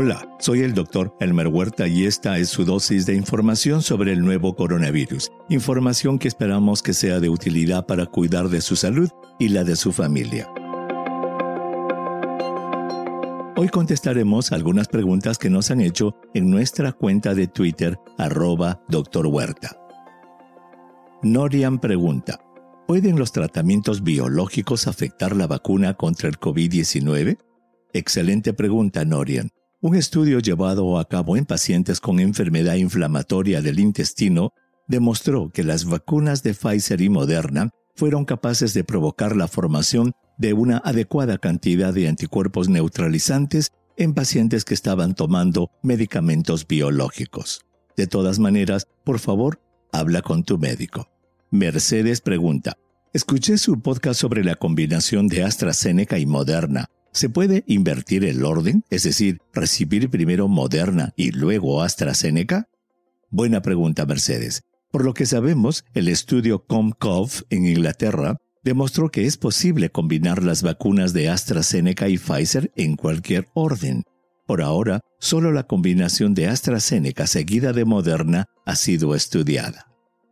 Hola, soy el doctor Elmer Huerta y esta es su dosis de información sobre el nuevo coronavirus. Información que esperamos que sea de utilidad para cuidar de su salud y la de su familia. Hoy contestaremos algunas preguntas que nos han hecho en nuestra cuenta de Twitter, arroba doctor Huerta. Norian pregunta, ¿pueden los tratamientos biológicos afectar la vacuna contra el COVID-19? Excelente pregunta, Norian. Un estudio llevado a cabo en pacientes con enfermedad inflamatoria del intestino demostró que las vacunas de Pfizer y Moderna fueron capaces de provocar la formación de una adecuada cantidad de anticuerpos neutralizantes en pacientes que estaban tomando medicamentos biológicos. De todas maneras, por favor, habla con tu médico. Mercedes pregunta, escuché su podcast sobre la combinación de AstraZeneca y Moderna. ¿Se puede invertir el orden, es decir, recibir primero Moderna y luego AstraZeneca? Buena pregunta, Mercedes. Por lo que sabemos, el estudio COMCOV en Inglaterra demostró que es posible combinar las vacunas de AstraZeneca y Pfizer en cualquier orden. Por ahora, solo la combinación de AstraZeneca seguida de Moderna ha sido estudiada.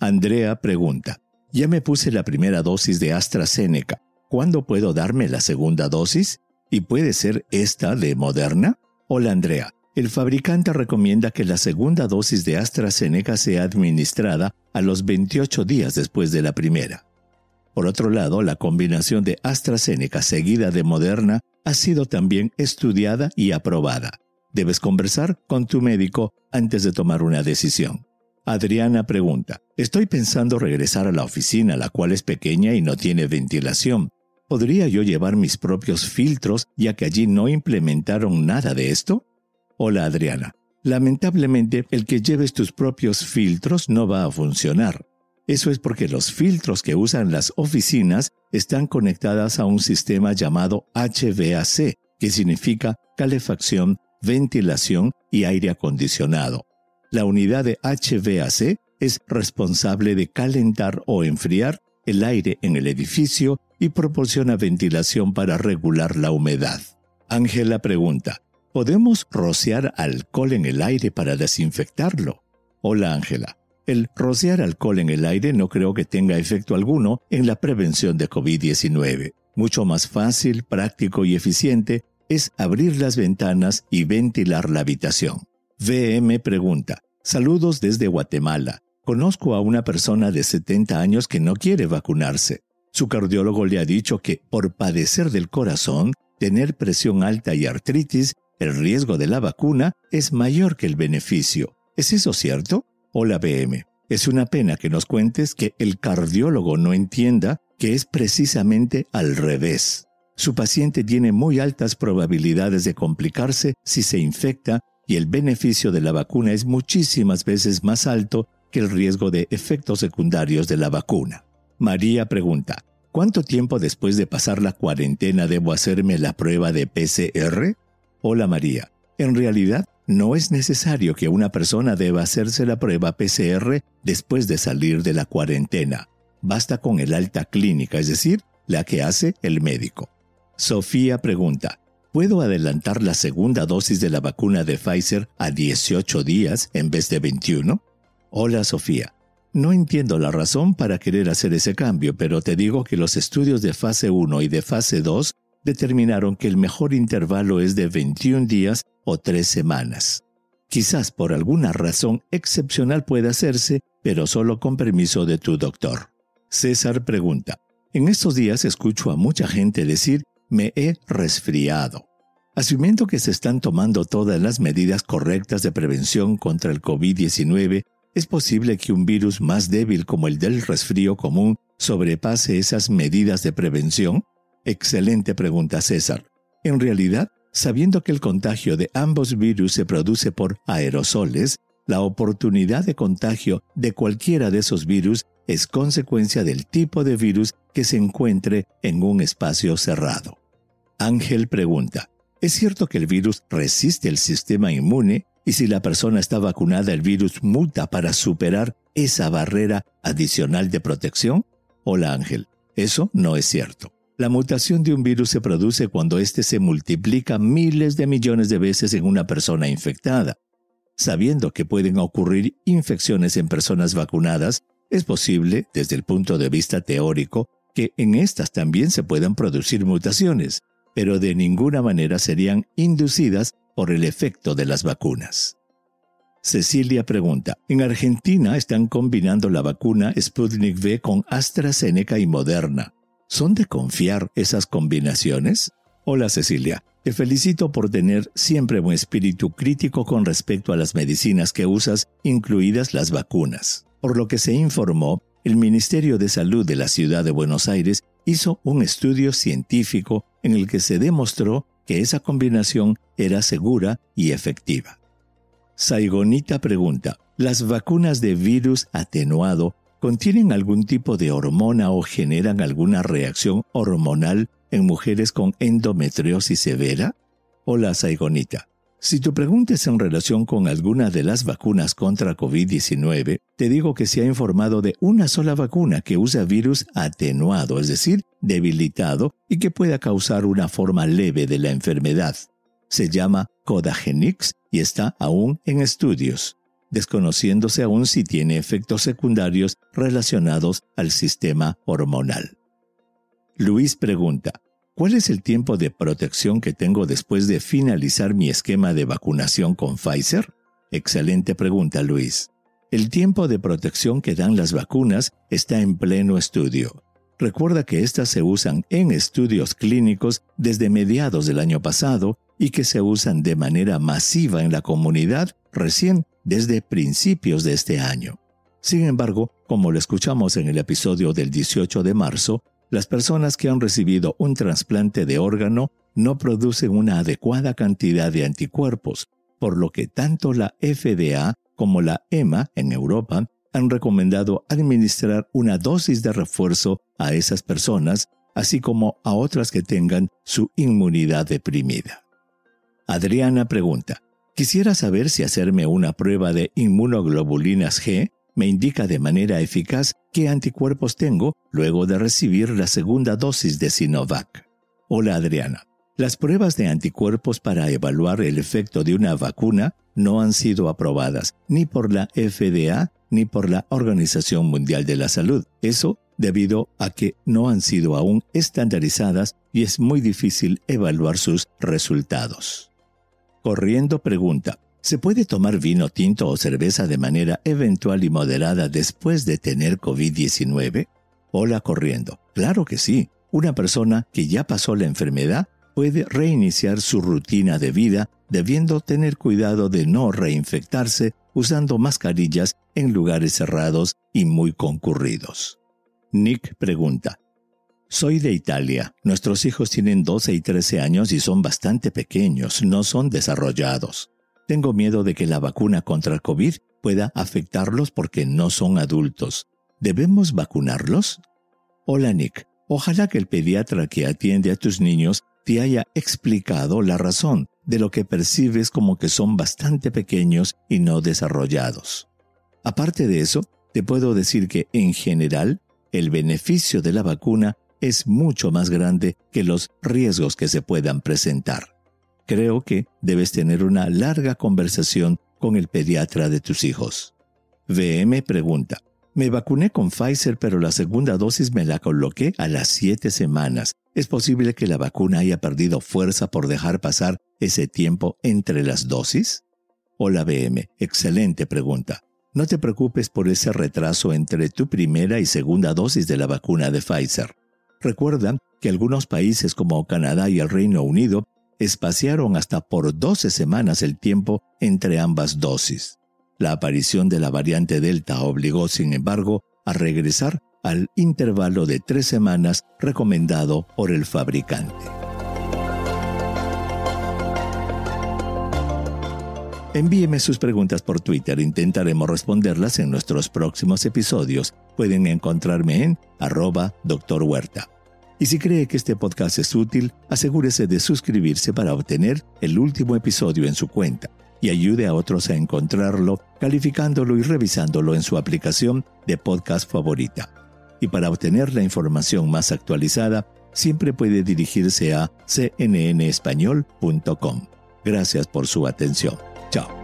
Andrea pregunta, ya me puse la primera dosis de AstraZeneca, ¿cuándo puedo darme la segunda dosis? ¿Y puede ser esta de Moderna? Hola Andrea, el fabricante recomienda que la segunda dosis de AstraZeneca sea administrada a los 28 días después de la primera. Por otro lado, la combinación de AstraZeneca seguida de Moderna ha sido también estudiada y aprobada. Debes conversar con tu médico antes de tomar una decisión. Adriana pregunta, estoy pensando regresar a la oficina, la cual es pequeña y no tiene ventilación. ¿Podría yo llevar mis propios filtros ya que allí no implementaron nada de esto? Hola Adriana. Lamentablemente, el que lleves tus propios filtros no va a funcionar. Eso es porque los filtros que usan las oficinas están conectadas a un sistema llamado HVAC, que significa calefacción, ventilación y aire acondicionado. La unidad de HVAC es responsable de calentar o enfriar el aire en el edificio y proporciona ventilación para regular la humedad. Ángela pregunta, ¿podemos rociar alcohol en el aire para desinfectarlo? Hola Ángela, el rociar alcohol en el aire no creo que tenga efecto alguno en la prevención de COVID-19. Mucho más fácil, práctico y eficiente es abrir las ventanas y ventilar la habitación. VM pregunta, saludos desde Guatemala. Conozco a una persona de 70 años que no quiere vacunarse. Su cardiólogo le ha dicho que por padecer del corazón, tener presión alta y artritis, el riesgo de la vacuna es mayor que el beneficio. ¿Es eso cierto? Hola BM. Es una pena que nos cuentes que el cardiólogo no entienda que es precisamente al revés. Su paciente tiene muy altas probabilidades de complicarse si se infecta y el beneficio de la vacuna es muchísimas veces más alto que el riesgo de efectos secundarios de la vacuna. María pregunta, ¿cuánto tiempo después de pasar la cuarentena debo hacerme la prueba de PCR? Hola María, en realidad no es necesario que una persona deba hacerse la prueba PCR después de salir de la cuarentena. Basta con el alta clínica, es decir, la que hace el médico. Sofía pregunta, ¿puedo adelantar la segunda dosis de la vacuna de Pfizer a 18 días en vez de 21? Hola Sofía. No entiendo la razón para querer hacer ese cambio, pero te digo que los estudios de fase 1 y de fase 2 determinaron que el mejor intervalo es de 21 días o 3 semanas. Quizás por alguna razón excepcional pueda hacerse, pero solo con permiso de tu doctor. César pregunta, en estos días escucho a mucha gente decir, me he resfriado. Asumiendo que se están tomando todas las medidas correctas de prevención contra el COVID-19, ¿Es posible que un virus más débil como el del resfrío común sobrepase esas medidas de prevención? Excelente pregunta César. En realidad, sabiendo que el contagio de ambos virus se produce por aerosoles, la oportunidad de contagio de cualquiera de esos virus es consecuencia del tipo de virus que se encuentre en un espacio cerrado. Ángel pregunta, ¿es cierto que el virus resiste el sistema inmune y si la persona está vacunada, el virus muta para superar esa barrera adicional de protección? Hola Ángel, eso no es cierto. La mutación de un virus se produce cuando éste se multiplica miles de millones de veces en una persona infectada. Sabiendo que pueden ocurrir infecciones en personas vacunadas, es posible, desde el punto de vista teórico, que en estas también se puedan producir mutaciones, pero de ninguna manera serían inducidas por el efecto de las vacunas. Cecilia pregunta, en Argentina están combinando la vacuna Sputnik V con AstraZeneca y Moderna. ¿Son de confiar esas combinaciones? Hola Cecilia, te felicito por tener siempre un espíritu crítico con respecto a las medicinas que usas, incluidas las vacunas. Por lo que se informó, el Ministerio de Salud de la Ciudad de Buenos Aires hizo un estudio científico en el que se demostró que esa combinación era segura y efectiva. Saigonita pregunta, ¿las vacunas de virus atenuado contienen algún tipo de hormona o generan alguna reacción hormonal en mujeres con endometriosis severa? Hola Saigonita. Si tu pregunta es en relación con alguna de las vacunas contra COVID-19, te digo que se ha informado de una sola vacuna que usa virus atenuado, es decir, debilitado, y que pueda causar una forma leve de la enfermedad. Se llama Codagenix y está aún en estudios, desconociéndose aún si tiene efectos secundarios relacionados al sistema hormonal. Luis pregunta, ¿Cuál es el tiempo de protección que tengo después de finalizar mi esquema de vacunación con Pfizer? Excelente pregunta, Luis. El tiempo de protección que dan las vacunas está en pleno estudio. Recuerda que estas se usan en estudios clínicos desde mediados del año pasado y que se usan de manera masiva en la comunidad recién desde principios de este año. Sin embargo, como lo escuchamos en el episodio del 18 de marzo, las personas que han recibido un trasplante de órgano no producen una adecuada cantidad de anticuerpos, por lo que tanto la FDA como la EMA en Europa han recomendado administrar una dosis de refuerzo a esas personas, así como a otras que tengan su inmunidad deprimida. Adriana pregunta, quisiera saber si hacerme una prueba de inmunoglobulinas G me indica de manera eficaz qué anticuerpos tengo luego de recibir la segunda dosis de Sinovac. Hola Adriana. Las pruebas de anticuerpos para evaluar el efecto de una vacuna no han sido aprobadas ni por la FDA ni por la Organización Mundial de la Salud. Eso debido a que no han sido aún estandarizadas y es muy difícil evaluar sus resultados. Corriendo pregunta, ¿Se puede tomar vino tinto o cerveza de manera eventual y moderada después de tener COVID-19? Hola corriendo. Claro que sí. Una persona que ya pasó la enfermedad puede reiniciar su rutina de vida debiendo tener cuidado de no reinfectarse usando mascarillas en lugares cerrados y muy concurridos. Nick pregunta, soy de Italia. Nuestros hijos tienen 12 y 13 años y son bastante pequeños, no son desarrollados. Tengo miedo de que la vacuna contra el COVID pueda afectarlos porque no son adultos. ¿Debemos vacunarlos? Hola Nick, ojalá que el pediatra que atiende a tus niños te haya explicado la razón de lo que percibes como que son bastante pequeños y no desarrollados. Aparte de eso, te puedo decir que en general el beneficio de la vacuna es mucho más grande que los riesgos que se puedan presentar creo que debes tener una larga conversación con el pediatra de tus hijos. VM pregunta, me vacuné con Pfizer pero la segunda dosis me la coloqué a las siete semanas. ¿Es posible que la vacuna haya perdido fuerza por dejar pasar ese tiempo entre las dosis? Hola VM, excelente pregunta. No te preocupes por ese retraso entre tu primera y segunda dosis de la vacuna de Pfizer. Recuerda que algunos países como Canadá y el Reino Unido espaciaron hasta por 12 semanas el tiempo entre ambas dosis. La aparición de la variante Delta obligó, sin embargo, a regresar al intervalo de tres semanas recomendado por el fabricante. Envíeme sus preguntas por Twitter, intentaremos responderlas en nuestros próximos episodios. Pueden encontrarme en arroba Dr. Huerta. Y si cree que este podcast es útil, asegúrese de suscribirse para obtener el último episodio en su cuenta y ayude a otros a encontrarlo calificándolo y revisándolo en su aplicación de podcast favorita. Y para obtener la información más actualizada, siempre puede dirigirse a cnnespañol.com. Gracias por su atención. Chao.